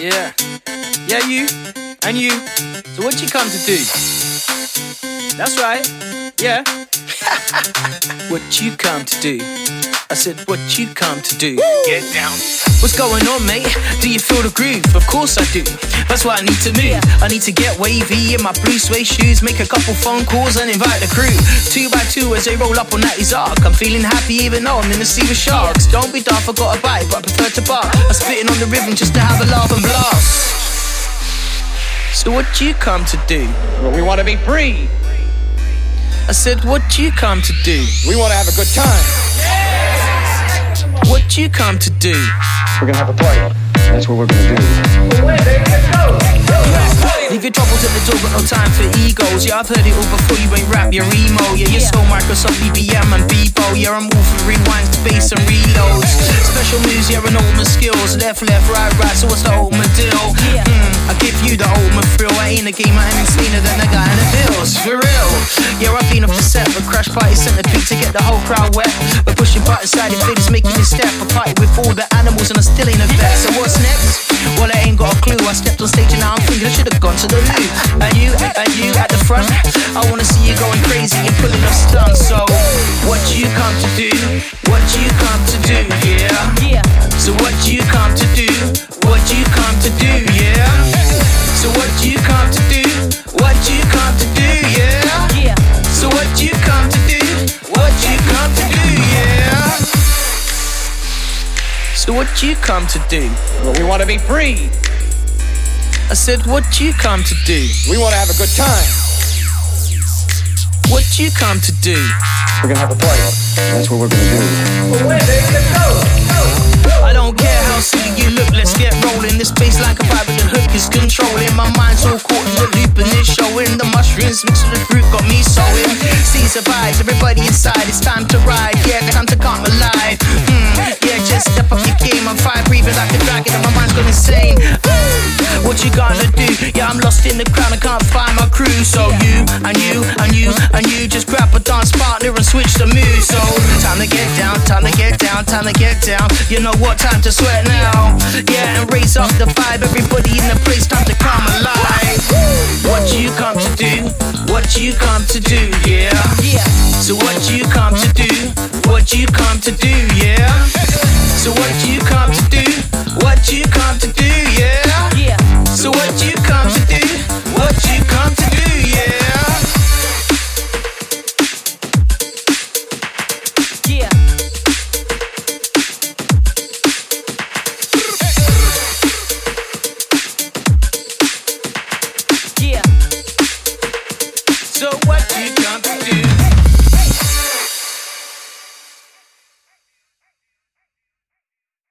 Yeah. Yeah, you. And you. So what you come to do? That's right. Yeah. what you come to do? I said, what you come to do? Get down. What's going on, mate? Do you feel the groove? Of course I do. That's why I need to move. I need to get wavy in my blue suede shoes, make a couple phone calls and invite the crew. Two by two as they roll up on Natty's ark. I'm feeling happy even though I'm in the sea with sharks. Don't be daft, I got a bite, but I prefer to bark. I'm spitting on the rhythm just to have a laugh and blast. So what do you come to do? Well, we want to be free. I said, what do you come to do? We want to have a good time. What do you come to do? We're gonna have a party. That's what we're gonna do. Leave your troubles at the door, got no time for egos. Yeah, I've heard it all before, you ain't rap, you're emo. Yeah, you're so Microsoft, BBM, and Bebo. Yeah, I'm all for rewinds, bass, and reloads. Special moves, yeah, and skills. Left, left, right, right, so what's the ultimate deal? Mm, I give you the ultimate thrill. I ain't a gamer, I'm insaner than the guy in the bills. For real. Yeah, I've been off the set, but crash party centipede to get the whole crowd wet. We're pushing buttons, side figures, making me step. I party with all the animals, and I still ain't a vet. So what's next? Well, I ain't got a clue. I stepped on stage and now I'm thinking I should have gone to the loo. And you, and you at the front. I wanna see you going crazy and pulling off stunts. So, what you come to do? What you come to do? What you come to do? Yeah. So what you come to do? What you come to do? Yeah. So what you come to do? What you come to do? Yeah. So what you come to do? Well, we want to be free. I said, what you come to do? We want to have a good time. What you come to do? We're gonna have a party. That's what we're gonna do. I don't care bass like a vibe with the hook is controlling. My mind. So caught in the loop and it's showing. The mushrooms mixed with the fruit got me sewing. Caesar vibes, everybody inside, it's time to ride. Yeah, time to come alive. Mm, yeah, lost in the crowd I can't find my crew. So you and you and you and you just grab a dance partner and switch the mood. So time to get down, time to get down, time to get down. You know what time to sweat now? Yeah, and raise up the vibe. Everybody in the place, time to come alive. What you come to do? What you come to do? Yeah. Yeah. So what you come to do? What you come to do? Yeah. So what you come to do? What you come to do?